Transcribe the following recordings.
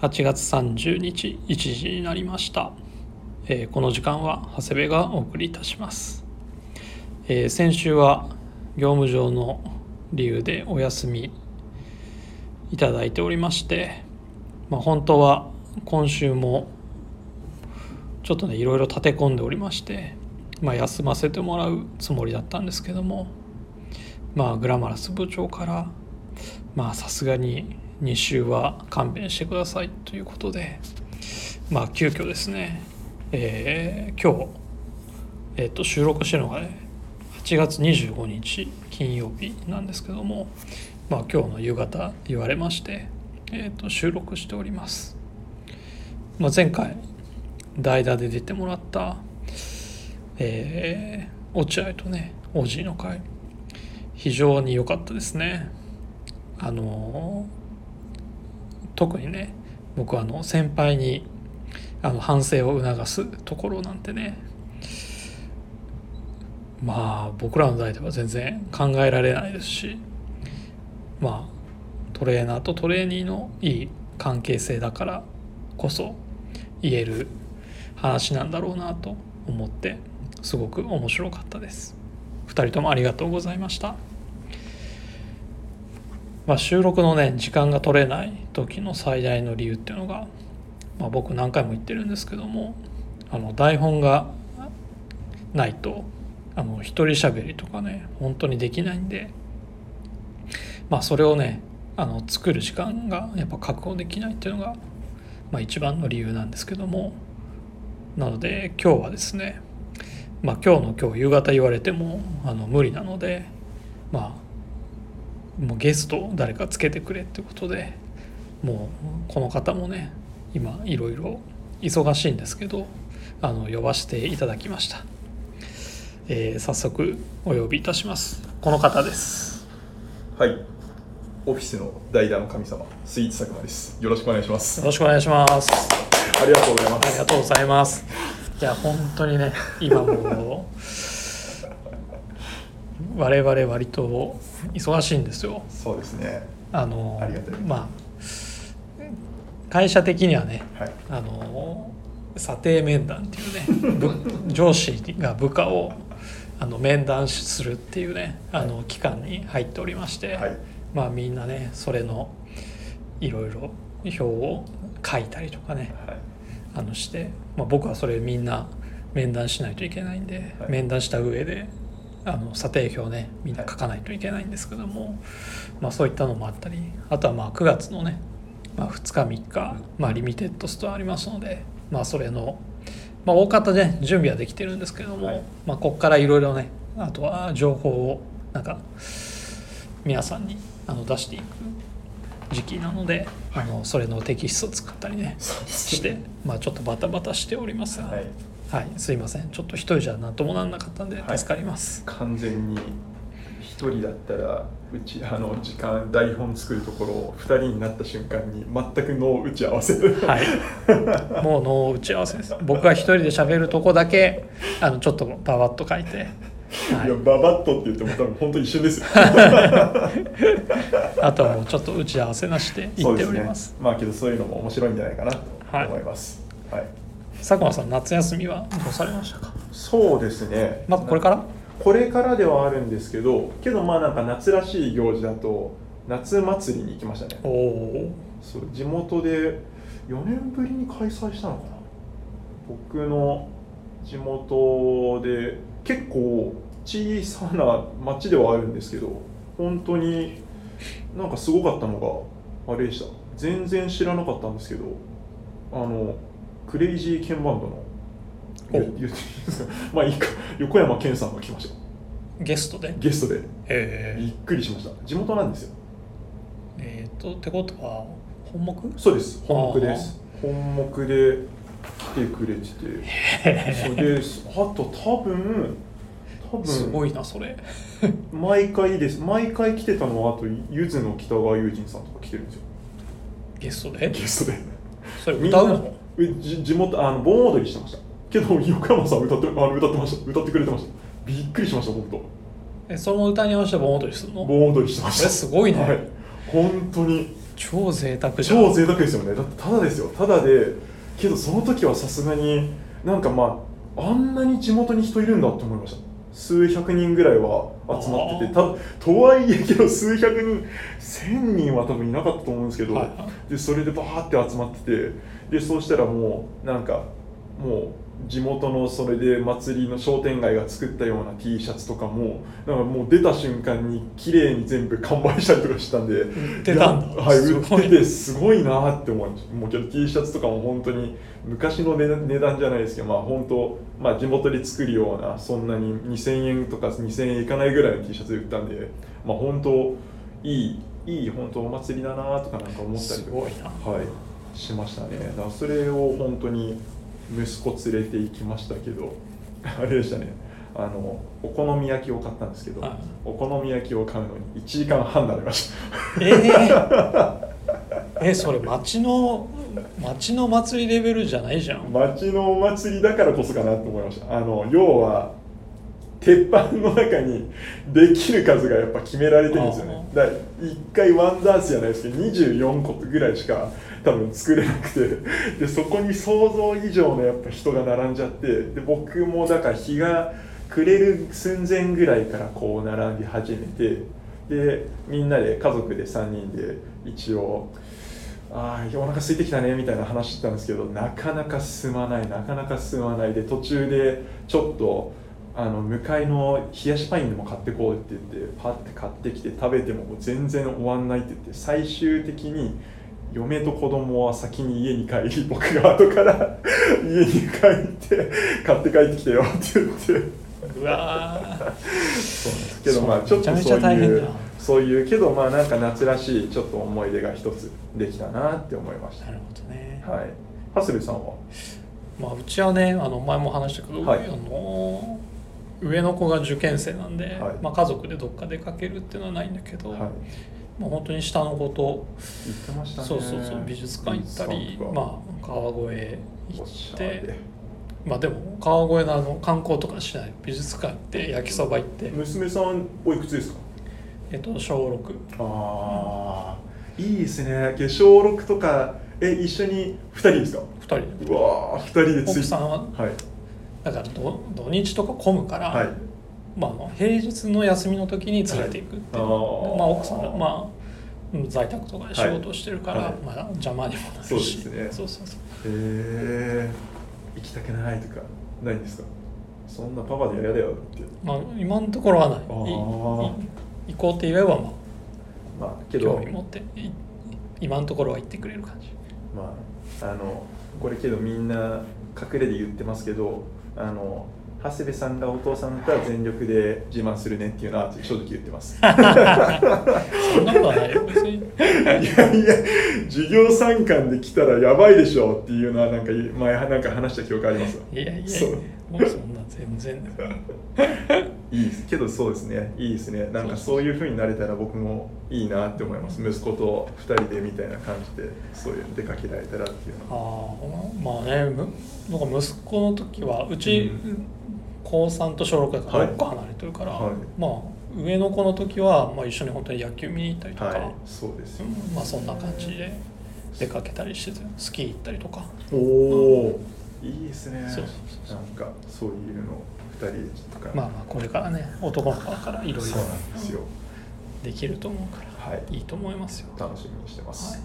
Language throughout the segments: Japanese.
8月30日1時になりました、えーこの時間は長谷部がお送りいたします、えー先週は業務上の理由でお休みいただいておりまして、まあ、本当は今週もちょっとねいろいろ立て込んでおりまして、まあ、休ませてもらうつもりだったんですけどもまあグラマラス部長からまあさすがに2週は勘弁してくださいということで。まあ急遽ですね、えー今日、えっと収録してるのがね8月25日金曜日なんですけども、まあ、今日の夕方言われまして、えっと収録しております、まあ、前回代打で出てもらった、えー落合とねオジーの会非常に良かったですね。あの特にね僕はあの先輩にあの反省を促すところなんてねまあ僕らの代では全然考えられないですしまあトレーナーとトレーニーのいい関係性だからこそ言える話なんだろうなと思ってすごく面白かったです。2人ともありがとうございました。まあ、収録のね時間が取れない時の最大の理由っていうのが、まあ、僕何回も言ってるんですけどもあの台本がないとあの一人喋りとかね本当にできないんでまあそれをねあの作る時間がやっぱ確保できないっていうのが、まあ、一番の理由なんですけどもなので今日はですねまあ今日の今日夕方言われてもあの無理なのでまあもうゲストを誰かつけてくれってことでもうこの方もね今いろいろ忙しいんですけどあの呼ばせていただきました、えー早速お呼びいたしますこの方ですはい。オフィスの代打の神様、スイーツ佐久間です。よろしくお願いします。よろしくお願いしますありがとうございます。ありがとうございますいや本当にね今もう我々割と忙しいんですよそうですね。あのまあ会社的にはねはい。あの査定面談っていうね 部上司が部下をあの面談するっていうねあの期間に入っておりまして、はい。まあみんなねそれのいろいろ表を書いたりとかねはい。あのして、まあ、僕はそれみんな面談しないといけないんで、はい面談した上であの査定表ねみんな書かないといけないんですけども、まあ、そういったのもあったりあとはまあ9月のね、まあ、2日3日、まあ、リミテッドストアありますので、まあ、それの、まあ、大方ね準備はできてるんですけども、はい。まあ、ここからいろいろねあとは情報をなんか皆さんにあの出していく時期なので、あのそれのテキストを作ったりねして、まあ、ちょっとバタバタしておりますが、ははいい。すいませんちょっと一人じゃ何ともなんなかったんではい助かります、完全に一人だったら、うち、あの、時間、台本作るところを二人になった瞬間に、全くの打ち合わせで。はい、もうの打ち合わせです僕が一人で喋るとこだけあのちょっとババッと書いて、はいや、ババッとって言っても、多分本当一瞬ですよ。あとはもうちょっと打ち合わせなしで言っておりますね。まあ、けど、そういうのも面白いんじゃないかなとはい思います。はい。佐久間さん夏休みはどうされましたか？そうですね。まだこれから？これからではあるんですけどけどまあなんか夏らしい行事だと夏祭りに行きましたね。おおそう地元で4年ぶりに開催したのかな？僕の地元で結構小さな町ではあるんですけど本当になんかすごかったのがあれでした。全然知らなかったんですけどあのクレイジーケンバンドのお。言言っていいですかまあいいか。横山健さんが来ました。ゲストで？ゲストで。えびっくりしました。地元なんですよ。ー、えーとってことは本目そうです。本目です。本目で来てくれてて。それであと多分多すご分いなそれ。毎回です。毎回来てたのはあとゆずの北川悠仁さんとか来てるんですよ。ゲストで？ゲストで。それ歌うの？地元あの盆踊りしてました。けど横山さん歌ってあの歌ってました。歌ってくれてました。びっくりしました本当。えその歌に合わせて盆踊りするの？盆踊りしてました。えすごいね。はい、本当に。超贅沢じゃん。超贅沢ですよね。だってただですよ。ただでけどその時はさすがになんかまああんなに地元に人いるんだって思いました数百人ぐらいは集まっててたとはいえけど数百人1000人は多分いなかったと思うんですけど、はいはでそれでバーって集まっててでそうしたらもうなんかもう地元のそれで祭りの商店街が作ったような T シャツとかもなんかもう出た瞬間に綺麗に全部完売したりとかしたんで売ってたんだ。はい売っててすごいなって思いましたもうけど T シャツとかも本当に昔の値段値段じゃないですけどまあ本当まあ地元で作るようなそんなに2000円とか2000円いかないぐらいの T シャツで売ったんでまあ本当いいいい本当お祭りだなとかなんか思ったりとかすごいな。はい、しましたね。だそれを本当に息子連れて行きましたけど あれでしたね。あのお好み焼きを買ったんですけど、はい。お好み焼きを買うのに1時間半になりました。えー、えそれ町の町の祭りレベルじゃないじゃん。町のお祭りだからこそかなと思いました。あの要は鉄板の中に できる数がやっぱ決められてるんですよね。あだから1回ワンダースじゃないですけど24個ぐらいしか多分作れなくて。でそこに想像以上のやっぱ人が並んじゃって。で僕もだから日が暮れる寸前ぐらいからこう並び始めて。でみんなで家族で3人で一応ああお腹空いてきたねみたいな話してたんですけどなかなか進まないなかなか進まない。で途中でちょっとあの向かいの冷やしパインでも買ってこうって言ってパッて買ってきて食べても全然終わんないって言って最終的に嫁と子供は先に家に帰り僕が後から 家に帰って買って帰ってきてよって言って。うわー。そうなんです。けどまあちょっとそういうそういうけどまあなんか夏らしいちょっと思い出が一つできたなって思いました。なるほどね、はい。長谷部さんは？まあ、うちはねあの前も話したけど、はい。あの上の子が受験生なんで、はい。まあ、家族でどっか出かけるっていうのはないんだけど、はいまあ、本当に下の子と言ってましたね。そうそうそう美術館行ったりまあ、川越行おってまあでも川越のあの観光とかしない。美術館行って焼きそば行って、娘さんおいくつですか？えっと、小6ああいいですね。小6とかえ一緒に2人ですか？2人。でうわー2人でつい奥さんははい。だから土土日とか混むから、はいまあ、平日の休みの時に連れていくっていう、はいまあ、奥さんが、まあうん、在宅とかで仕事をしてるから、はい。まあ、邪魔にもなるし。そうですね。そうそうそう。へえ行きたくないとかないんですか？そんなパパで嫌だよって。まあ、今のところはない。行こうって言えば、ままああ、けど。興味持ってい今のところは行ってくれる感じ。まああのこれけどみんな隠れで言ってますけどあの長谷部さんがお父さんだったら全力で自慢するねっていうのは正直言ってます。い そんなことはないよ別に。やいや授業参観で来たらやばいでしょっていうのはなんか前なんか話した記憶ありますわ。いやいやいやもうそんな全然。いいです。けどそうですね。いいですね。なんかそういう風になれたら僕もいいなって思います。息子と2人でみたいな感じでそういう出かけられたらっていうあのあま？あねむなんか息子の時はうち、高3と小6だからはい。6個離れてるから、はい。まあ上の子の時は、まあ、一緒に本当に野球見に行ったりとか、はい。そうですよ。うんまあそんな感じで出かけたりしてスキー行ったりとか。おおいいですね。そうそうなんかそういうの2人とか。まあまあこれからね男の子だからいろいろですよ。できると思うから、はい。いいと思いますよ。楽しみにしてます。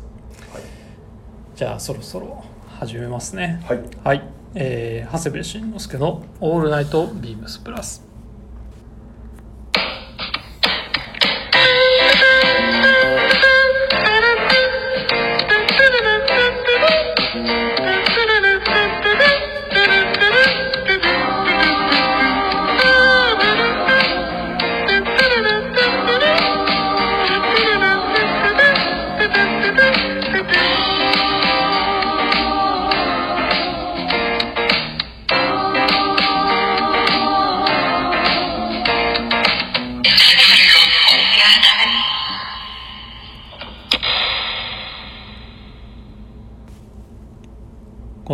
じゃあそろそろ始めますね。はい、はい。はい、えー長谷部慎之介の「オールナイトビームスプラス」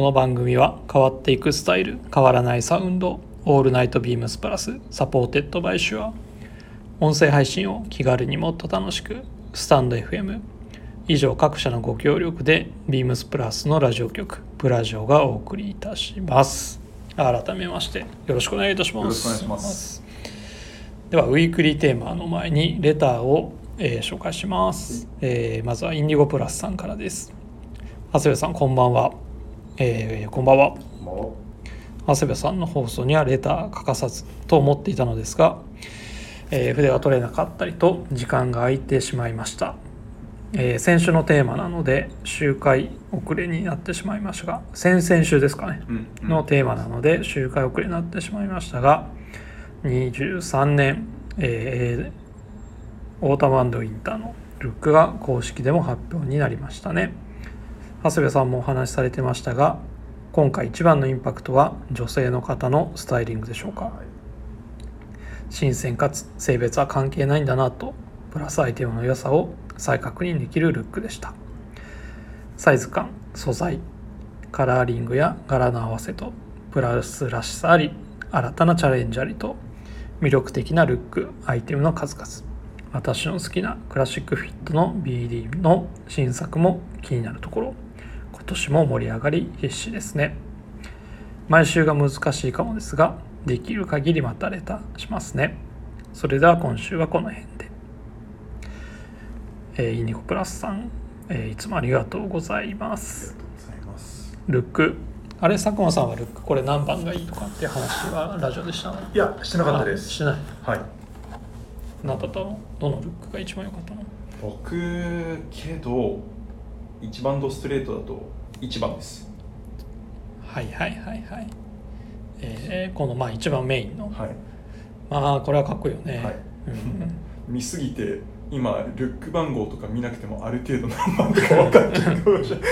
の番組は変わっていくスタイル変わらないサウンド「 All Night BEAMS+」 supported by SHURE 音声配信を気軽にもっと楽しくスタンド FM 以上各社のご協力で BEAMS+ のラジオ局プラジオがお送りいたします改めましてよろしくお願いいたしますよろしくお願いします。ではウィークリーテーマの前にレターを、えー紹介します、えーまずはインディゴプラスさんからです。長谷部さんこんばんは、えーこんばんは。も長谷部さんの放送にはレター欠かさずと思っていたのですが、えー筆が取れなかったりと時間が空いてしまいました、えー先週のテーマなので周回遅れになってしまいましたが先々週ですかね。う、うんうん。のテーマなので周回遅れになってしまいましたが23年、えーオータムウィンターのルックが公式でも発表になりましたね長谷部さんもお話しされてましたが今回一番のインパクトは女性の方のスタイリングでしょうか。新鮮かつ性別は関係ないんだなとプラスアイテムの良さを再確認できるルックでした。サイズ感素材カラーリングや柄の合わせとプラスらしさあり新たなチャレンジありと魅力的なルックアイテムの数々。私の好きなクラシックフィットの BD の新作も気になるところ。年も盛り上がり必至ですね。毎週が難しいかもですができる限りまたレターしますね。それでは今週はこの辺で、えーイニコプラスさん、えーいつもありがとうございまありすがとうございます。ルック。あれ佐久間さんはルックこれ何番がいいとかっていう話はラジオでしたの？いやしてなかったです。あしてない。はい。何だったのどのルックが一番良かったの？僕けど一番ドストレートだと一番です。はいはいはいはい。えーこのまあ一番メインの。はい。まあこれはかっこいいよね、はい。うん見すぎて今ルック番号とか見なくてもある程度何番とか分かっちゃうかもしれない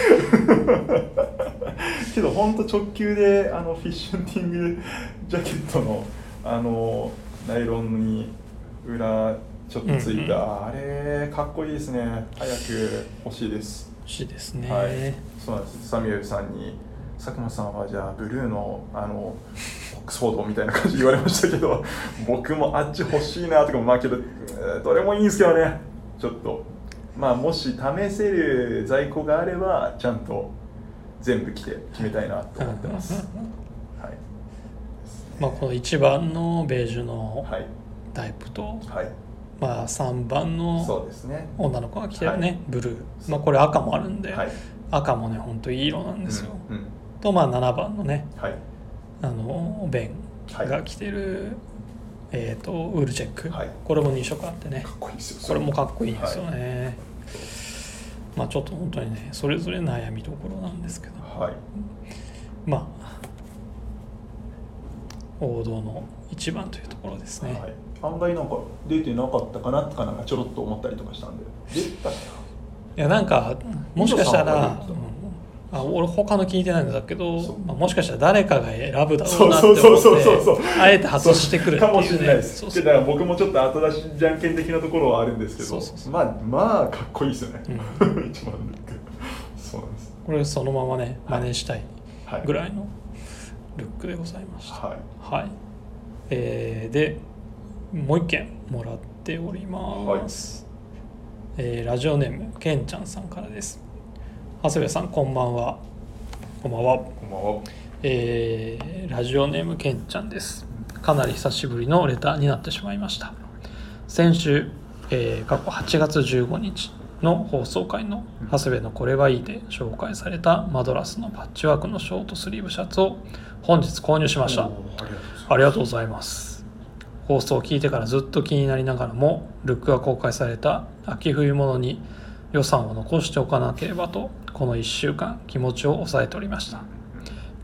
けど本当直球であのフィッシュンティングジャケットのあのナイロンに裏ちょっとついた、うんあれかっこいいですね。早く欲しいです。欲しいですね、はい。そうなんです。サミュエルさんに佐久間さんはじゃあブルーのあのオックスフォードみたいな感じで言われましたけど 僕もあっち欲しいなとかまあけど、えーどれもいいんですけどね。ちょっと。まあもし試せる在庫があればちゃんと全部着て決めたいなと思ってます。はい。まあこの1番のベージュのはい。タイプと、はいまあ3番の女の子が着てるね、はい。ブルー、まあ、これ赤もあるんで、はい。赤もねほんといい色なんですよ、うんうん。とまあ7番のねはい。あのベンが着てる、えっ、とウールチェック、はい。これも2色あってね。これ。もかっこいいんですよはね、まあちょっと本当にねそれぞれ悩みどころなんですけど。はい。まあ王道の1番というところですね、はい、案外なんか出てなかったかなとかなんかちょろっと思ったりとかしたんで。出たかいやなんかもしかしたミら、う。うん。あ俺他の聞いてないんだけどまあ、もしかしたら誰かが選ぶだろそううなって思そうそうそうそうってあえて外してくるっていう、ね、かもしれないです。そうそう。だから僕もちょっと後出しじゃんけん的なところはあるんですけどまあまあかっこいいですよね、う 一番そうなんです。これそのままねはい真似したい。はい。ぐらいのルックでございました。はい。はい、えーでもう一件もらっております、えーラジオネームけんちゃんさんからです。長谷部さんこんばんは。こんばんは。こんばんは。えーラジオネームけんちゃんです。かなり久しぶりのレターになってしまいました。先週、えー過去8月15日の放送回の「長谷部のこれはいい」で紹介されたマドラスのパッチワークのショートスリーブシャツを本日購入しました。ありがとうございます。放送を聞いてからずっと気になりながらもルックが公開された秋冬物に予算を残しておかなければとこの1週間気持ちを抑えておりました。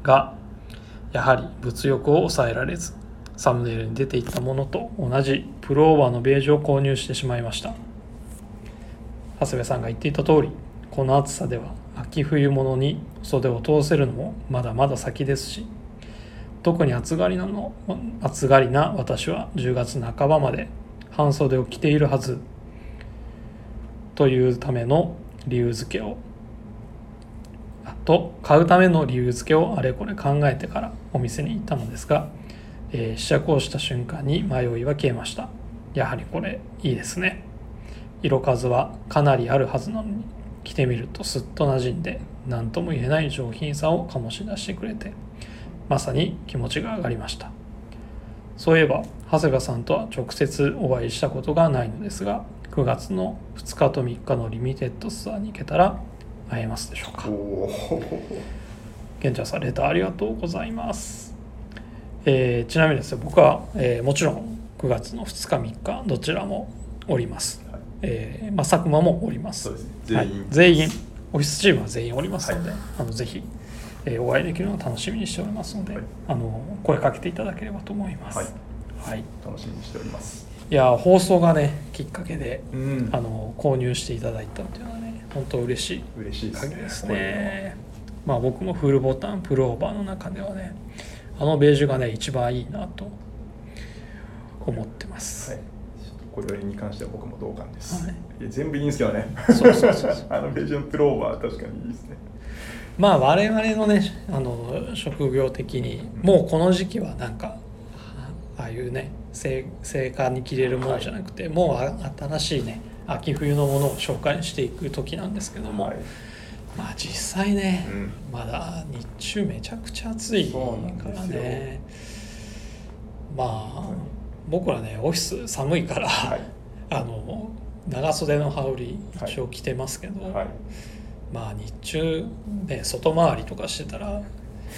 がやはり物欲を抑えられずサムネイルに出ていったものと同じプルオーバーのベージュを購入してしまいました。長谷部さんが言っていた通りこの暑さでは秋冬物に袖を通せるのもまだまだ先ですし特に暑がりなの暑がりな私は10月半ばまで半袖を着ているはずというための理由付けを。あと買うための理由付けをあれこれ考えてからお店に行ったのですが、えー試着をした瞬間に迷いは消えました。やはりこれいいですね。色数はかなりあるはずなのに着てみるとすっと馴染んで何とも言えない上品さを醸し出してくれて。まさに気持ちが上がりました。そういえば長谷川さんとは直接お会いしたことがないのですが9月の2日と3日のリミテッドツアーに行けたら会えますでしょうか。おお玄ちゃんさんレターありがとうございます、えーちなみにですね僕は、えーもちろん9月の2日3日どちらもおります、はい。えーまあ、佐久間もおりますね。全員はい、全員オフィスチームは全員おりますので、はい。あのぜひ、えーお会いできるのを楽しみにしておりますので、はい。あの声かけていただければと思います。はい。はい、楽しみにしております。いや放送がねきっかけでうん。あの購入していただいたっていうのはね本当嬉しい嬉しいですね。ですね。まあ僕もフルボタンプルオーバーの中ではねあのベージュがね一番いいなと思ってます、はい。これに関しては僕も同感です、はい。全部いいんですけどね。そうそうそうそう。あのベージュのプローバー確かにいいですねまあ我々のねあの職業的にもうこの時期はなんかああいうね成成果に着れるものじゃなくて、もうあ新しいね秋冬のものを紹介していく時なんですけども、はい。まあ実際ね、うん。まだ日中めちゃくちゃ暑いからね。まあ僕らねオフィス寒いから、はい。あの長袖の羽織はい一応着てますけど、はいまあ日中ね外回りとかしてたら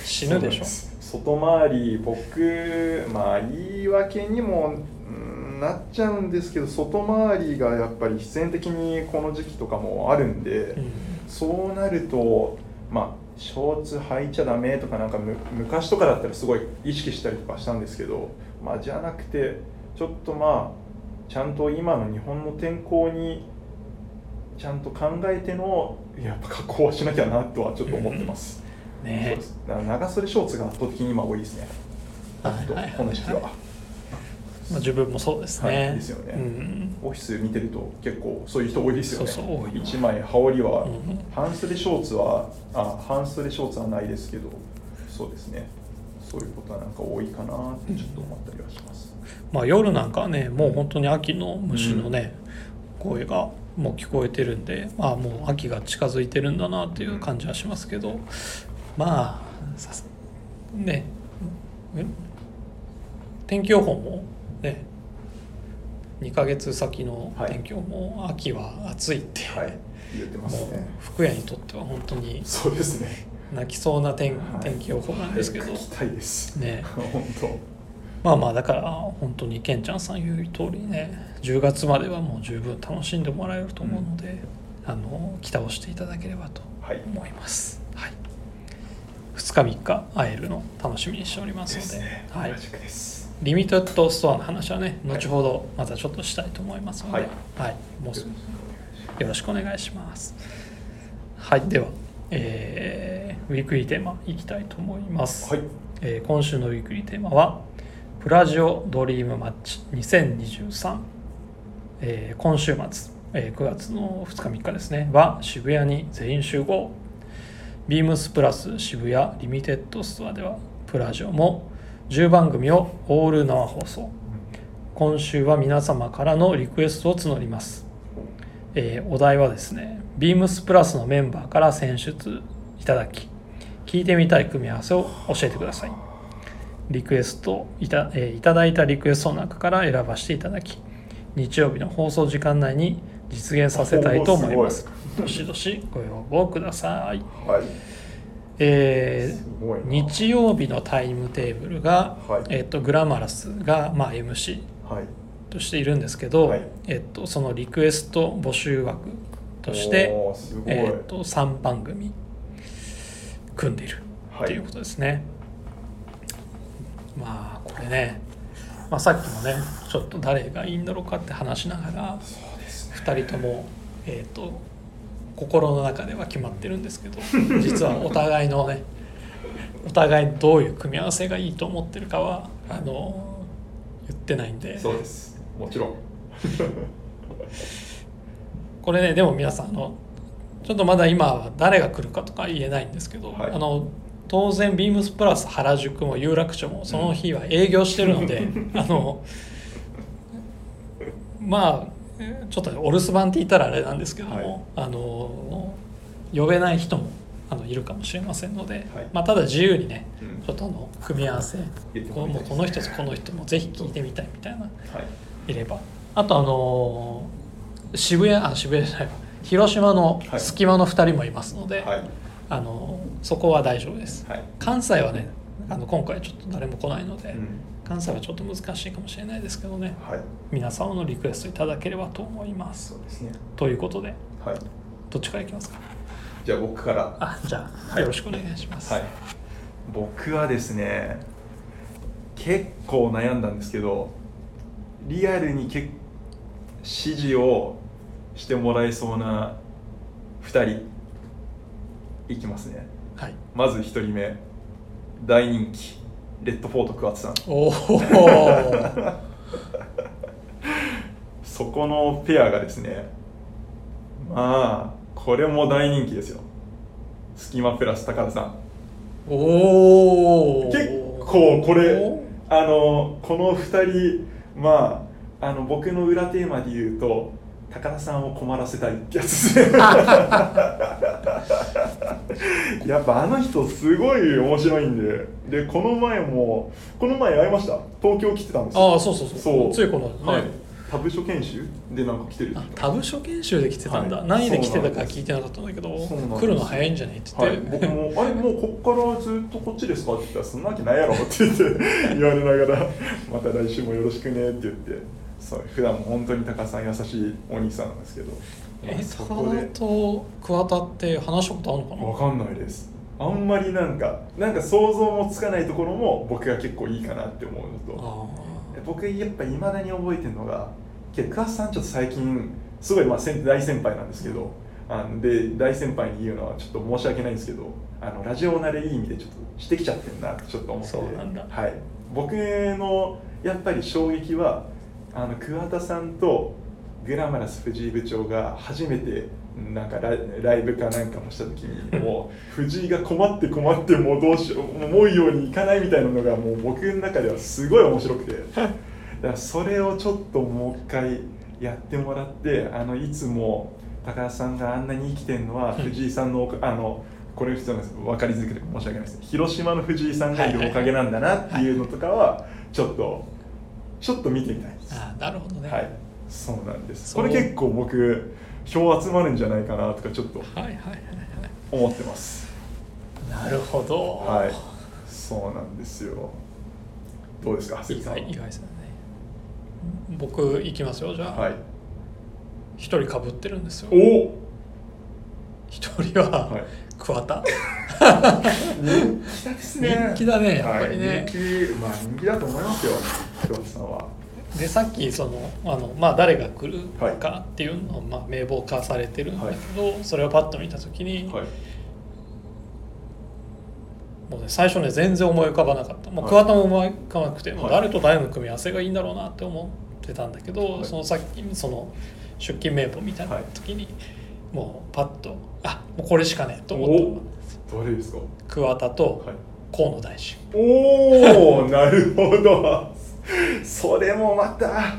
死ぬでしょ。外回り僕まあ言い訳にもうんなっちゃうんですけど外回りがやっぱり必然的にこの時期とかもあるんで、うん。そうなるとまあショーツ履いちゃダメとかなんかむ昔とかだったらすごい意識したりとかしたんですけどまあじゃなくてちょっとまあちゃんと今の日本の天候にちゃんと考えてのやっぱ格好はしなきゃなとはちょっと思ってます。そうねですだから長袖ショーツが圧倒的に今多いですね。はいはいはいこの時期は。まあ、自分もそうですね、はいですよねうん、オフィス見てると結構そういう人多いですよね。そ一枚羽織は、うん半袖ショーツはあ半袖ショーツはないですけど、そうですね。そういうことはなんか多いかなってちょっと思ったりはします。まあ夜なんかはねもう本当に秋の虫のね、声がもう聞こえてるんでまあもう秋が近づいてるんだなっていう感じはしますけどまあねえ天気予報もね2ヶ月先の天気予報も秋は暑いって、はい、言ってますね。福屋にとっては本当にそうですね。泣きそうな天,、はい天気予報なんですけど早く聞きたい。ね 本当。まあまあだから本当にケンちゃんさん言う通りね10月まではもう十分楽しんでもらえると思うので、あの期待をしていただければとはい思います、はい。2日3日会えるの楽しみにしておりますのでね。はい。同じくです。リミテッドストアの話はね後ほどまたちょっとしたいと思いますので、ははい。もうす。よろしくお願いします。はい。では、えーウィークリーテーマいきたいと思います、はい。えー今週のウィークリーテーマは「プラジオドリームマッチ2023」えー今週末、えー9月の2日3日ですね。は渋谷に全員集合。ビームスプラス渋谷リミテッドストアではプラジオも10番組をオール生放送。今週は皆様からのリクエストを募ります、えーお題はですねビームスプラスのメンバーから選出いただき聞いてみたい組み合わせを教えてください。リクエストいた,、えーいただいたリクエストの中から選ばせていただき日曜日の放送時間内に実現させたいと思いますどしどしご要望ください、はい。えー。日曜日のタイムテーブルが、はいえっとグラマラスが、まあ、MC はい。としているんですけど、はいえっと、そのリクエスト募集枠として。えっと、3番組組んでいるはいっていうことですね。まあこれね、まあ、さっきもねちょっと誰がいいんだろうかって話しながらそうですね。2人とも、えっと心の中では決まってるんですけど実はお互いのねお互いどういう組み合わせがいいと思ってるかはあの言ってないんでそうです。もちろん。これねでも皆さんあのちょっとまだ今は誰が来るかとか言えないんですけど、はいあの当然ビームスプラス原宿も有楽町もその日は営業してるので、あのまあえーちょっとねお留守番って言ったらあれなんですけども、あの呼べない人もあのいるかもしれませんので、はい。まあ、ただ自由にねうん。ちょっとあの組み合わせ言ってこのもうこの人とこの人もぜひ聞いてみたいみたいなはい。いれば。あとあのー渋谷あ渋谷じゃないわ。広島のはい。隙間の2人もいますので、はいあのーそこは大丈夫です。はい。関西はねあの今回ちょっと誰も来ないので、うん。関西はちょっと難しいかもしれないですけどね。はい。皆様のリクエストいただければと思います。そうですね。ということではい。どっちからいきますか？じゃあ僕から。あじゃあ、はい。よろしくお願いします、はい。僕はですね結構悩んだんですけどリアルにけ指示をしてもらえそうな2人いきますね。はい。まず1人目。大人気。レッドフォード桑田さん。おお そこのペアがですね。まあこれも大人気ですよ。スキマプラス高田さん。おお結構これあのこの2人まああの僕の裏テーマで言うと高田さんを困らせたいってやつですね やっぱあの人すごい面白いんで。でこの前もこの前会いました？東京来てたんですよ。ああそうそうそう。そう。ついこのね、はい。他部署研修？でなんか来てるってあ言って他部署研修で来てたんだ、はい。何で来てたか聞いてなかったんだけど来るの早いんじゃねって言はい、って、僕も「あれもうこっからずっとこっちですか?」って言ったら「そんなわけないやろ」って言って言われながら「また来週もよろしくね」って言って。そう普段も本当に高さん優しいお兄さんなんですけど、まあえそ高田こでと桑田って話したことあるのかな？わかんないです。あんまりなんかなんか想像もつかないところも僕が結構いいかなって思うのと。あ僕やっぱいまだに覚えてるのが桑田さんちょっと最近すごいまあ先大先輩なんですけどあので大先輩に言うのはちょっと申し訳ないんですけどあのラジオ慣れいい意味でちょっとしてきちゃってるなってちょっと思って。そうなんだ。はい、僕のやっぱり衝撃はあの桑田さんとグラマラス藤井部長が初めてなんかライライブかなんかもした時に もう藤井が困って困ってもうどうしよう思うようにいかないみたいなのがもう僕の中ではすごい面白くて。だからそれをちょっともう一回やってもらってあのいつも高橋さんがあんなに生きてるのは藤井さんのあのこれ分かりづらくて申し訳ないです広島の藤井さんがいるおかげなんだなっていうのとかはちょっとちょっと見てみたいです。あなるほどね、はい、そうなんです。これ結構僕票集まるんじゃないかなとかちょっとはいはいはい思ってます。はいなるほど、はい、そうなんですよ。どうですか、長意谷さん外意外ですね僕行きますよじゃあはい。一、人かぶってるんですよお、一人ははい桑田、人気ですね。人気だねやっぱりねはい、人気、まあ人気だと思いますよ。黒田さんは。でさっきそのあの、まあ、誰が来るかっていうのを、まあ、名簿化されてるんだけど、それをパッと見た時に、はい。もうね、最初ね全然思い浮かばなかった。もうはい。桑田も思い浮かばなくて、もうはい。誰と誰の組み合わせがいいんだろうなって思ってたんだけど、はい。そのさっきその出勤名簿みたいな時に、もうパッとあもうこれしかねえと思った。お、誰ですか？桑田とはい。河野大臣。おお、なるほど。それもまた。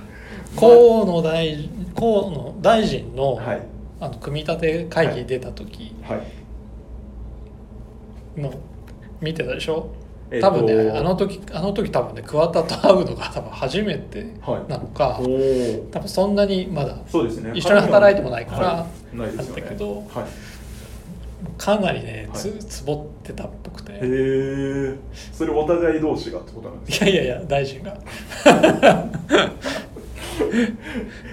河野大臣河野大臣の,、はい。あの組み立て会議出た時はい。の見てたでしょ？えっと多分ね、あの時あの時多分ね桑田と会うのが多分初めてはいなのか、おお。多分そんなにまだそうですね。一緒に働いてもないからはいないですよね。なんだけどはい。かなりねつ,、はいつぼってたってへえ。それお互い同士がってことなんですか？いやいやいや大臣が。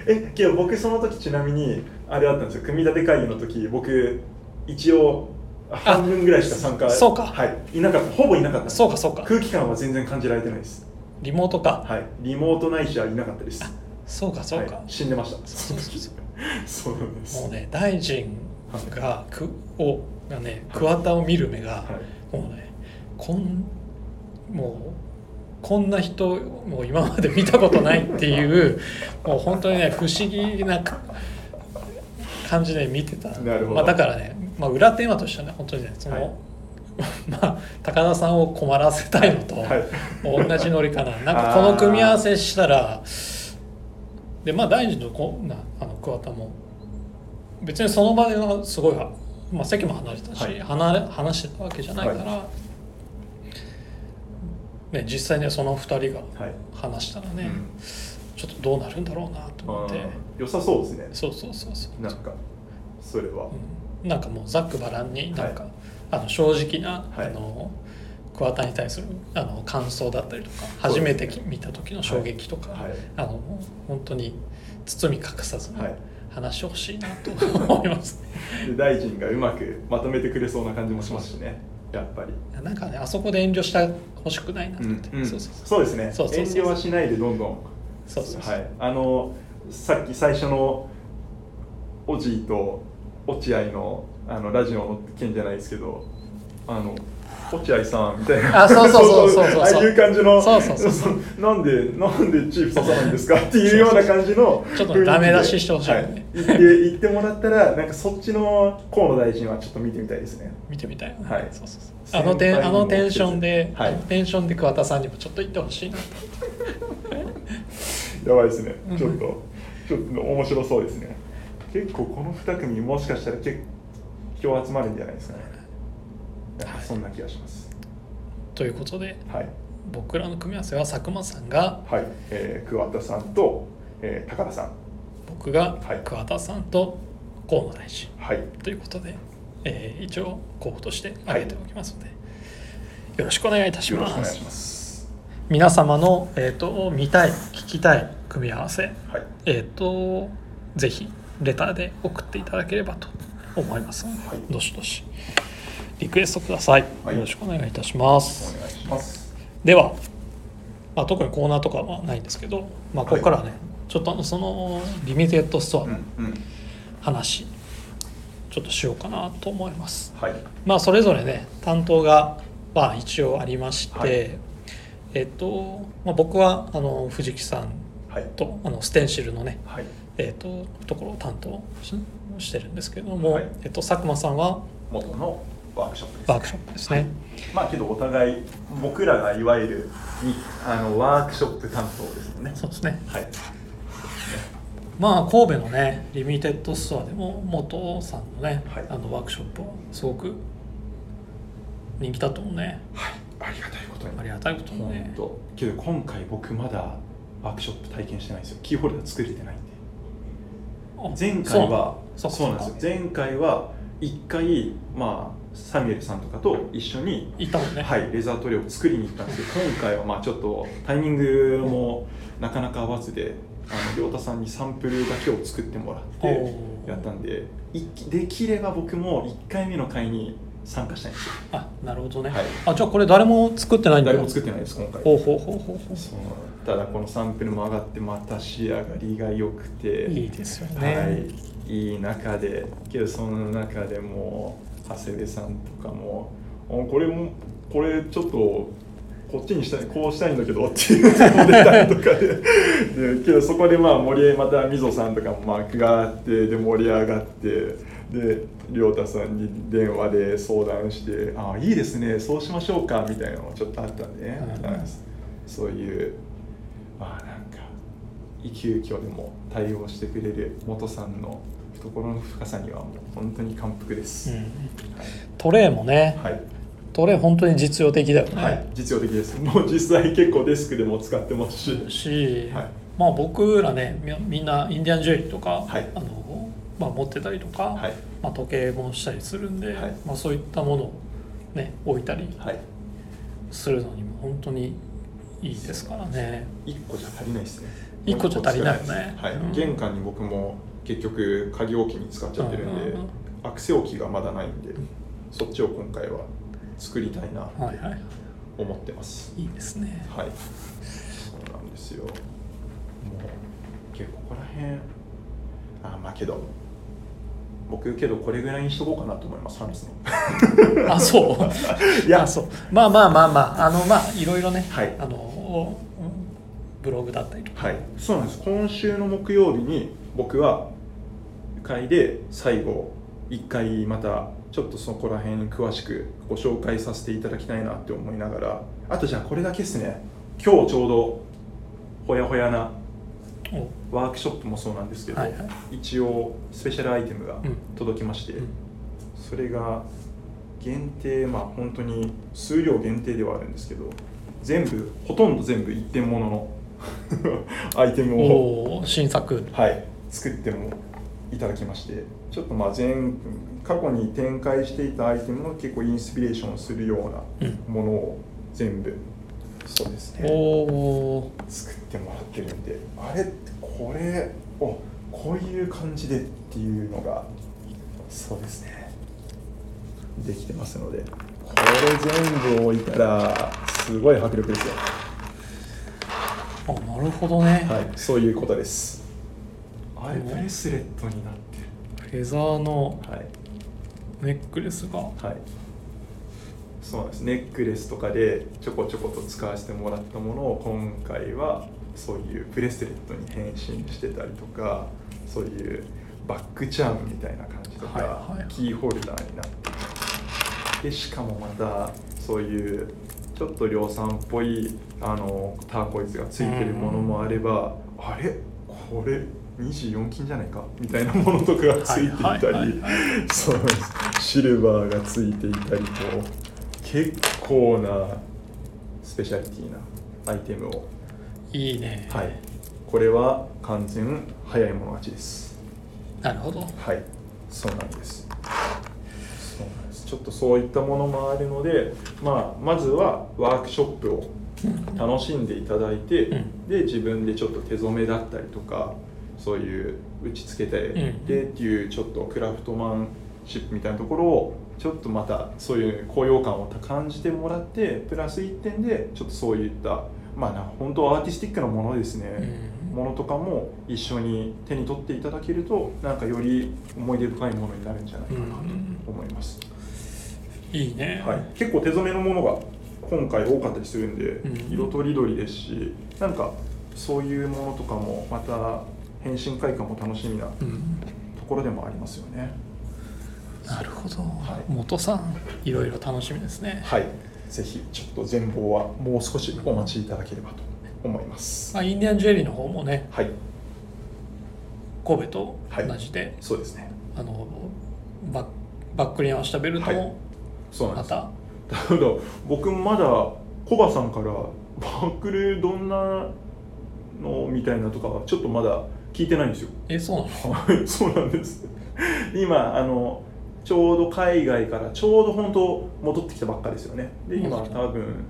え、けど僕その時ちなみにあれあったんですよ。組み立て会議の時僕一応半分ぐらいしか参加そうか。はい。いなかった。ほぼいなかった。そうかそうか。空気感は全然感じられてないです。リモートか。はい。リモートないしはいなかったです。そうかそうか、はい、死んでました。そうそうそう。そうなんです。もうね大臣がくをがね桑田を見る目が、はいもうねこんもうこんな人もう今まで見たことないっていう もう本当にね不思議なか感じで見てた。なるほど。まあ、だからね、まあ、裏テーマとしてはね本当にねその、はい。まあ高田さんを困らせたいのとはい。同じノリかな。なんかこの組み合わせしたらでまあ大臣とこなあの桑田も。別にその場ではすごいは、まあ、席も離れてたし、はい。離れ話してたわけじゃないから、ね、実際ねその2人がはい。話したらね、うん。ちょっとどうなるんだろうなと思って。良さそうですね。そうそうそうそう、なんかそれは、うん。なんかもうざっくばらんになんか、はい。あの正直な、はい。あの桑田に対するあの感想だったりとか初めてき見た時の衝撃とか、はい。あの本当に包み隠さずにはい話してほしいなと思います、で大臣がうまくまとめてくれそうな感じもしますしね。やっぱり、なんかねあそこで遠慮してほしくないなと思って、ううそうそうそう。ですね。遠慮はしないでどんどん。そうそうそう。はい、あのさっき最初のおじいと落合のあのラジオの件じゃないですけどあの落合さんみたいな。あそうそうそうそうそう。ああいう感じの。そうそうそうそう。なんでなんでチーフ刺さないんですかっていうような感じの ちょっとダメ出ししてほしいよね。はい、言って言ってもらったらなんかそっちの河野大臣はちょっと見てみたいですね。見てみたいはい。そうそうそう。あのテあのテンションで、はい。テンションで桑田さんにもちょっと言ってほしいな。とやばいですね。うん。ちょっとちょっと面白そうですね。結構この2組もしかしたら結構集まるんじゃないですかねそんな気がします。ということではい。僕らの組み合わせは佐久間さんがはい、えー、桑田さんと、えー、高田さん。僕がはい。桑田さんと河野大臣。はい。ということで、えー一応候補として挙げておきますので、よろしくお願いいたします。よろしくお願いします。皆様の、えー、と見たい聞きたい組み合わせはい。えっ、とぜひレターで送っていただければと思いますので、はい。どしどしリクエストください、はい。よろしくお願いいたします。お願いします。では、まあ、特にコーナーとかはないんですけど、まあ、ここからはね、ちょっとそのリミテッドストアのうんうん。話、ちょっとしようかなと思います。はい。まあそれぞれね担当がまあ一応ありまして、はい。えっと、まあ、僕はあの藤木さんはい。とあのステンシルのねはい。えー、とところを担当ししてるんですけれども、はい。えー、と佐久間さんは？元のワークショップですワークショップですね、まあけどお互い僕らがいわゆるにあのワークショップ担当ですもんね。そうですね。はい。まあ神戸のねリミテッドストアでも元さんのね、はい。あのワークショップはすごく人気だと思うね。はい。ありがたいことに。ありがたいことに本ね当。けど今回僕まだワークショップ体験してないんですよ。キーホルダー作れてないんで。あ前回はそう。そうなんですよ。前回は一回まあサミュエルさんとかと一緒にいたもんね、はい、レザー塗料を作りに行ったんですけど今回はまあちょっとタイミングもなかなか合わずであの亮太さんにサンプルだけを作ってもらってやったんでいできれば僕も1回目の回に参加したいんですよ。あなるほどね、はい。あじゃあこれ誰も作ってないんだ。誰も作ってないです今回。ほうほうほうほうほう。そう。ただこのサンプルも上がってまた仕上がりが良くていいですよね、はい、いい中でけどその中でも長谷部さんとかも「あこれもこれちょっとこっちにしたいこうしたいんだけど」っていうのも出たりとかで。でけどそこでまあ盛り上またみぞさんとかもまあがあってで盛り上がってで亮太さんに電話で相談して「ああいいですねそうしましょうか」みたいなのもちょっとあったんでね、うんそういうまあなんか急遽でも対応してくれる元さんの懐の深さにはもう本当に感服です、うん。トレイもねはい、トレイ本当に実用的だよね、はい、実用的です。もう実際結構デスクでも使ってますし。し、はい。まあ僕らねみみんなインディアンジュエリーとか、はい。あのまあ、持ってたりとか、はい。まあ、時計もしたりするんで、はい。まあ、そういったものを、ね、置いたりはい。するのにも本当にいいですからね。1個じゃ足りないですね。一個じゃ足りないよね。はい。うん。玄関に僕も結局鍵置きに使っちゃってるんで、アクセ置きがまだないんでそっちを今回は作りたいなはいはい。思ってます。いいですね。はい。そうなんですよ。もう結構ここら辺あまあけど僕けどこれぐらいにしとこうかなと思います話すの。あそう？いやあそう。まあまあまあまああのまあいろいろね、はい。あのうんブログだったりとか。はい。そうなんです。今週の木曜日に僕は会で最後一回またちょっとそこら辺に詳しくご紹介させていただきたいなって思いながらあとじゃあこれだけですね。今日ちょうどほやほやなお。ワークショップもそうなんですけど、はいはい。一応スペシャルアイテムがうん。届きまして、うん。それが限定まあ本当に数量限定ではあるんですけど全部ほとんど全部一点物の アイテムを、新作。はい、作ってもいただきましてちょっとまあ前過去に展開していたアイテムの結構インスピレーションするよううん。なものを全部そうですおね。お作ってもらってるんであれってこれおこういう感じでっていうのがそうですね。できてますのでこれ全部置いたらすごい迫力ですよ。あなるほどね、はいそういうことですあれうんブレスレットになってフェザーのるはい。ネックレスが。はい。そうなんです。ネックレスとかでちょこちょこと使わせてもらったものを今回はそういうブレスレットに変身してたりとかそういうバックチャームみたいな感じとか、はいはいはい。キーホルダーになってでしかもまたそういうちょっと量産っぽいあのターコイズがついてるものもあれば、あれ？これ？24金じゃないか？みたいなものとかがついていたり。シルバーがついていたりと。結構なスペシャリティなアイテムを。いいね、はい。これは完全早い者勝ちです。なるほど。はい。そうなんです。そうなんです。ちょっとそういったものもあるので、まあ、まずはワークショップを楽しんでいただいて、うん。で自分でちょっと手染めだったりとかそういう打ち付けてうん。でっていうちょっとクラフトマンシップみたいなところをちょっとまたそういう高揚感を感じてもらってプラス1点でちょっとそういったまあな本当アーティスティックなものですね、うんものとかも一緒に手に取っていただけるとなんかより思い出深いものになるんじゃないかなと思います、いいね、はい、結構手染めのものが今回多かったりするんで、うん。色とりどりですしなんかそういうものとかもまた変身開花も楽しみなとうん。ころでもありますよね。なるほど、はい。元さんいろいろ楽しみですね、はい。ぜひちょっと全貌はもう少しお待ちいただければと思います。まあ、インディアンジュエリーの方もねはい。神戸と同じで、そうですね。あのバッバックに合わせたベルトはい。もそうなんです。また、ただ僕まだコバさんからバックルどんなのみたいなとかはちょっとまだ聞いてないんですよ。えそうなの？はいそうなんです。今あのちょうど海外からちょうど本当戻ってきたばっかですよね。で今多分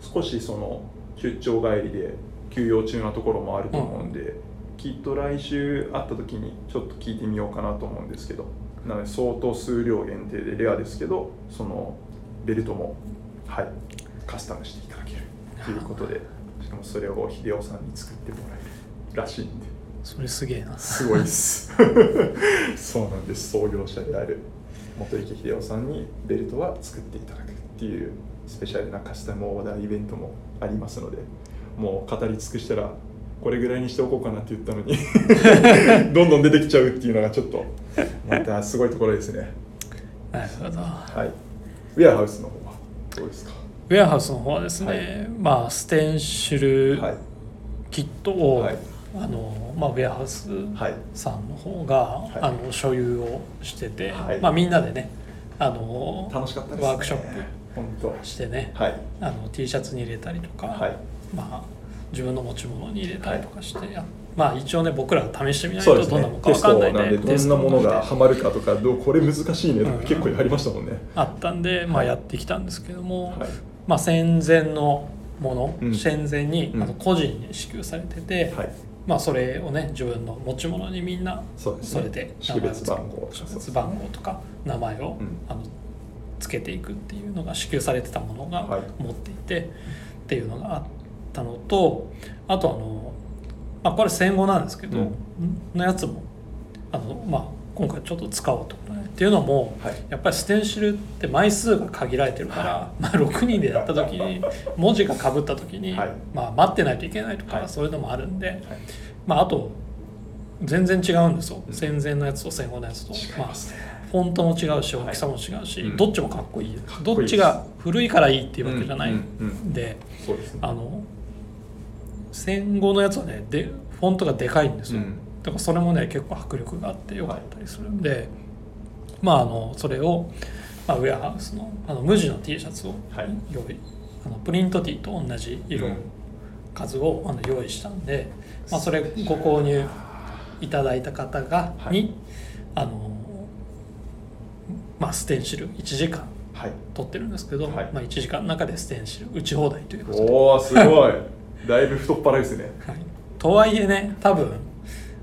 少しその出張帰りで休養中なところもあると思うんで、きっと来週会った時にちょっと聞いてみようかなと思うんですけど。なので相当数量限定でレアですけどそのベルトもはいカスタムしていただける。ということでしかもそれを秀夫さんに作ってもらえるらしいんでそれすげえな。すごいです。そうなんです。創業者である元池秀夫さんにベルトは作っていただくっていうスペシャルなカスタムオーダーイベントもありますのでもう語り尽くしたらこれぐらいにしておこうかなって言ったのに どんどん出てきちゃうっていうのがちょっとまたすごいところですね。なるほど。はい。ウェアハウスの方はどうですか？ウェアハウスの方はですね、まあステンシルはい。キットを、はい。あのまあ、ウェアハウスはい。さんの方が、い。あの所有をしてて、はい。まあ、みんなでねあの楽しかったですね。ワークショップ本当。してね、はい。あの T シャツに入れたりとか、はい。まあ、自分の持ち物に入れたりとかして、やまあ一応ね僕らが試してみないそうですとどんなもねのか分かんないテストなんでどんなものがなんでハマるかとかどうこれ難しいねとうん。か結構やりましたもんね、あったんで、まあ、はい。やってきたんですけども、はい。まあ、戦前のもの、うん。戦前にうん。あの個人に支給されてて、はいまあ、それをね自分の持ち物にみんなそうですね。れで識別番号番号とか名前を、うん。あのつけていくっていうのが支給されてたものがはい。持っていて、っていうのがあったのとあとあの、まあ、これ戦後なんですけど、うん。のやつもあの、まあ、今回ちょっと使おうと、ね、っていうのもはい。やっぱりステンシルって枚数が限られてるから、まあ、6人でやった時に 文字がかぶった時に、はい。まあ、待ってないといけないとか、はい。そういうのもあるんで、はい。まあ、あと全然違うんですよ、うん。戦前のやつと戦後のやつと、ね。まあ、フォントも違うしはい。大きさも違うし、うん。どっちもかっこいい。どっちが古いからいいっていうわけじゃないうん。で、あの戦後のやつはねでフォントがでかいんですよ、うん。だからそれもね結構迫力があってよかったりするんで、まああのそれを、まあ、ウェアハウスのあの無地の T シャツをはい。用意、あのプリント T と同じ色、うん。数をあの用意したんで、まあ、それご購入いただいた方が、はい。にあのまあステンシル1時間はい。取ってるんですけど、はい。まあ、1時間の中でステンシル打ち放題ということで、おおすごい。だいぶ太っ腹ですね。はい、とはいえね多分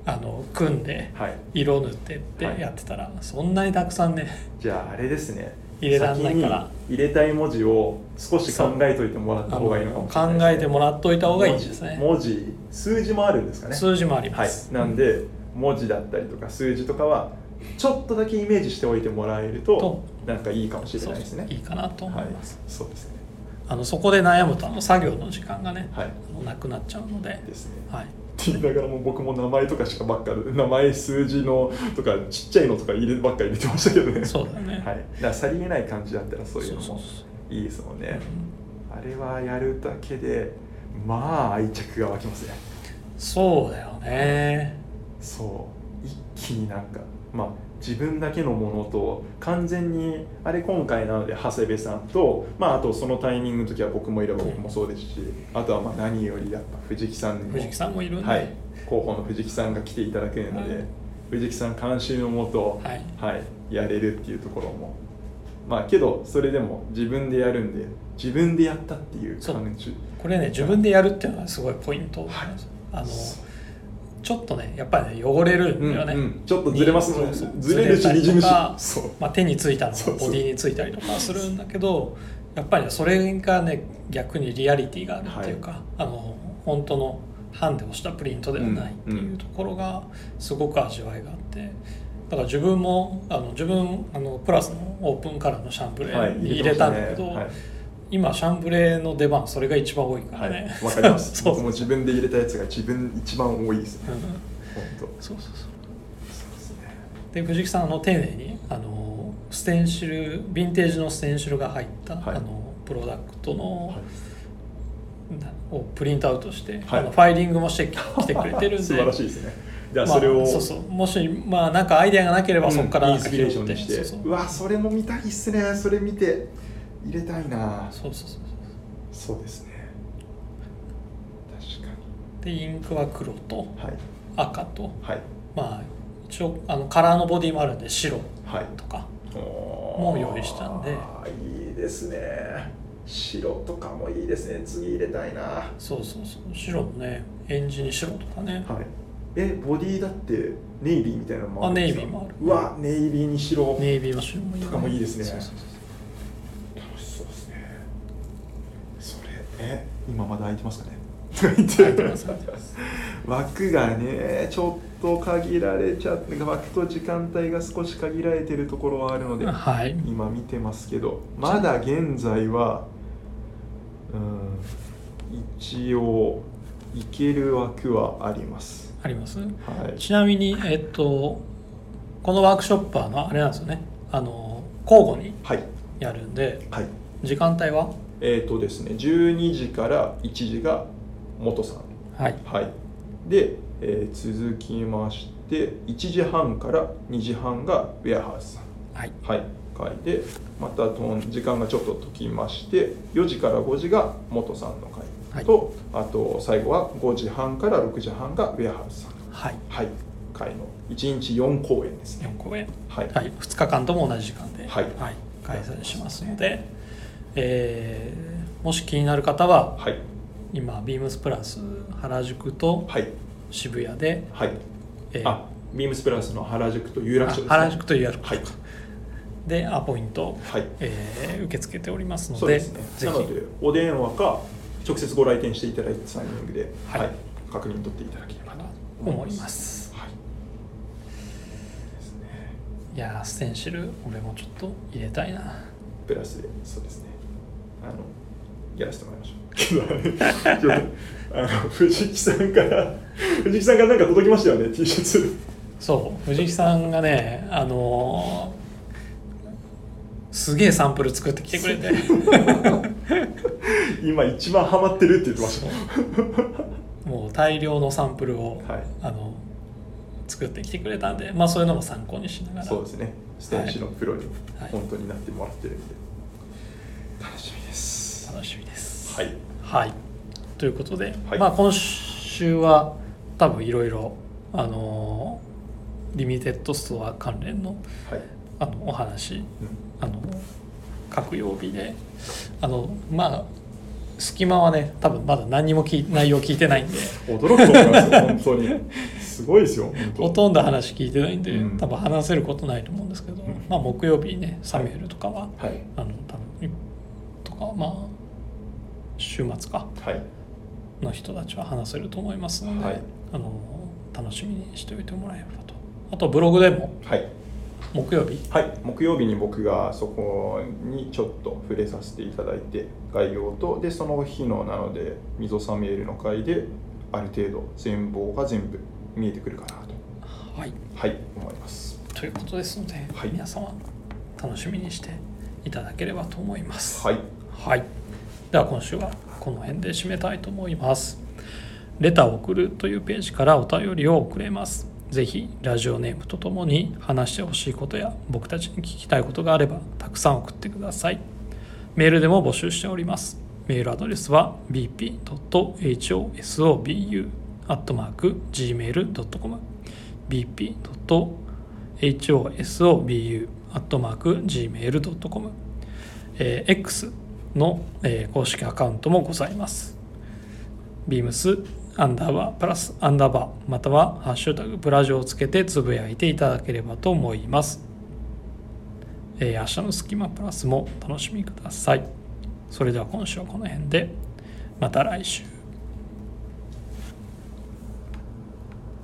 あの組んではい。色塗ってってはい。やってたら、そんなにたくさんねじゃああれですね。入れらんないから。入れたい文字を少し考えといてもらったあ方がいいのかのもね。考えてもらっといた方がいいですね。文字数字もあるんですかね。数字もありまはい。す、なんで文字だったりとか数字とかはちょっとだけイメージしておいてもらえるととなんかいいかもしれないですね。いいかなと思はいいます、そうですね。あのそこで悩むとあの作業の時間がね、はい。なくなっちゃうので、ですね。はい、って言いながらも僕も名前とかしかばっか名前数字のとかちっちゃいのとか入ればっかり入れてましたけどね。そうだね、はい、だからさりげない感じだったらそういうのもいいですもんね。うんあれはやるだけでまあ愛着が湧きますね。そうだよね。そう。一気になんかまあ自分だけのものと完全にあれ今回なので長谷部さんと、まあ、あとそのタイミングの時は僕もいれば僕もそうですしあとはまあ何よりやっぱ藤木さんにも藤木さんもいるんで、はい、広報の藤木さんが来ていただけるので、はい。藤木さん監修のもと、はい。はい、やれるっていうところも。まあけどそれでも自分でやるんで自分でやったっていう感じ。これね自分でやるっていうのはすごいポイントなんですよ、あのちょっとねやっぱりね汚れるんだよね、うんうん。ちょっとずれますもんねずれるしにじむし。まあ、手についたのがボディについたりとかするんだけどやっぱりねそれがね逆にリアリティがあるっていうか、あの本当のハンデをしたプリントではないっていうところがすごく味わいがあってだから自分もあの自分あのプラスのオープンカラーのシャンブレはい。ーに入れたんだけど、入れてましたね今シャンブレーの出番それが一番多いからはい、ね、はい、わかります。そう僕も自分で入れたやつが自分一番多いですね。うん本当。そうそうそう。ですねで藤木さんあの丁寧にあのステンシルヴィンテージのステンシルが入った、はい。あのプロダクトの、はい。なをプリントアウトして、はい。あのファイリングもしてき来てくれてるんで。素晴らしいですね。じゃあまあそれを、そうそう。もしまあなんかアイデアがなければそこからなんかインスピレーションにして。そうわそれも見たいっすね。それ見て入れたいな。そうそうそうそう。ですね。確かでインクは黒とにはい。赤とはい。まあ一応あのカラーのボディもあるんで白はい。とかも用意したんで。いいですね。白とかもいいですね。次入れたいな。はそうそうそう。白もねエンジに白とかね、い。えボディだってネイビーみたいなのもあるんですか？あネイビーもある。うわネイビーに白。ネイビーの白もいい。よとかもいいですね。そうそうそう楽しそうですねそれえ今まだ空いてますかね？枠がねちょっと限られちゃって枠と時間帯が少し限られてるところはあるのではい。今見てますけどまだ現在はうん一応いける枠はあります。あります？はい。ちなみにえっとこのワークショップはあれなんですよね。あの交互にはい。やるんではい。時間帯は？えっ、とですね12時から1時が元さん。はい。はい、で、えー続きまして1時半から2時半がウェアハウスさん。はい。はい。会でまたとん時間がちょっと解きまして4時から5時が元さんの会と、あと最後は5時半から6時半がウェアハウスさん。はい。はい。会の1日4公演ですね。4公演。はい、はい。2日間とも同じ時間で、はい。開催しますので、えーもし気になる方ははい。今ビームスプラス原宿とはい。渋谷で、はい、えーあビームスプラスの原宿と有楽町です、ね、あ原宿と有楽町はい。でアポイント、はい。えー受け付けておりますのでそうですね。ぜひ。なのでお電話か直接ご来店していただいたタイミングで、ははい。い確認取っていただければと思います。はい。いやーステンシル俺もちょっと入れたいな。プラスでそうですねあのやらせてもらいましょうけどあの 藤木さんから藤木さんからなんか届きましたよね T シャツ。そう藤木さんがねあのーすげえサンプル作ってきてくれて。今一番ハマってるって言ってました。もう大量のサンプルを、はい。あの作ってきてくれたんで、まあ、そういうのも参考にしながら。そうですね。ステンシのプロにはい。本当になってもらってるんで、楽しみ楽しみです。はい。はい、ということで、はい。まあ、今週は多分いろいろあのリミテッドストア関連のはい、あのお話うん。あの各曜日であのまあ隙間はね多分まだ何にも聞い内容聞いてないんで。驚くと思いますよ本当に。すごいですよほとんど話聞いてないんで、うん。多分話せることないと思うんですけど、うん。まあ、木曜日にねサミュエルとかは、はい。あの多分とかまあ週末かはい。の人たちは話せると思いますので、はい。あの楽しみにしておいてもらえればと。あとブログでもはい。木曜日？はい、木曜日に僕がそこにちょっと触れさせていただいて概要とでその日のなので溝サミエルの回である程度全貌が全部見えてくるかなと。はい。はい。思います。ということですので、はい。皆様楽しみにしていただければと思います。はい。はい、では今週はこの辺で締めたいと思います。レターを送るというページからお便りを送れます。ぜひラジオネームとともに話してほしいことや僕たちに聞きたいことがあればたくさん送ってください。メールでも募集しております。メールアドレスは bp.hosobu.gmail.com bp.hosobu.gmail.com えー X の、えー公式アカウントもございます。beams アンダーバープラスアンダーバーまたはハッシュタグプラジオをつけてつぶやいていただければと思います。えー明日のスキマプラスもお楽しみください。それでは今週はこの辺でまた来週。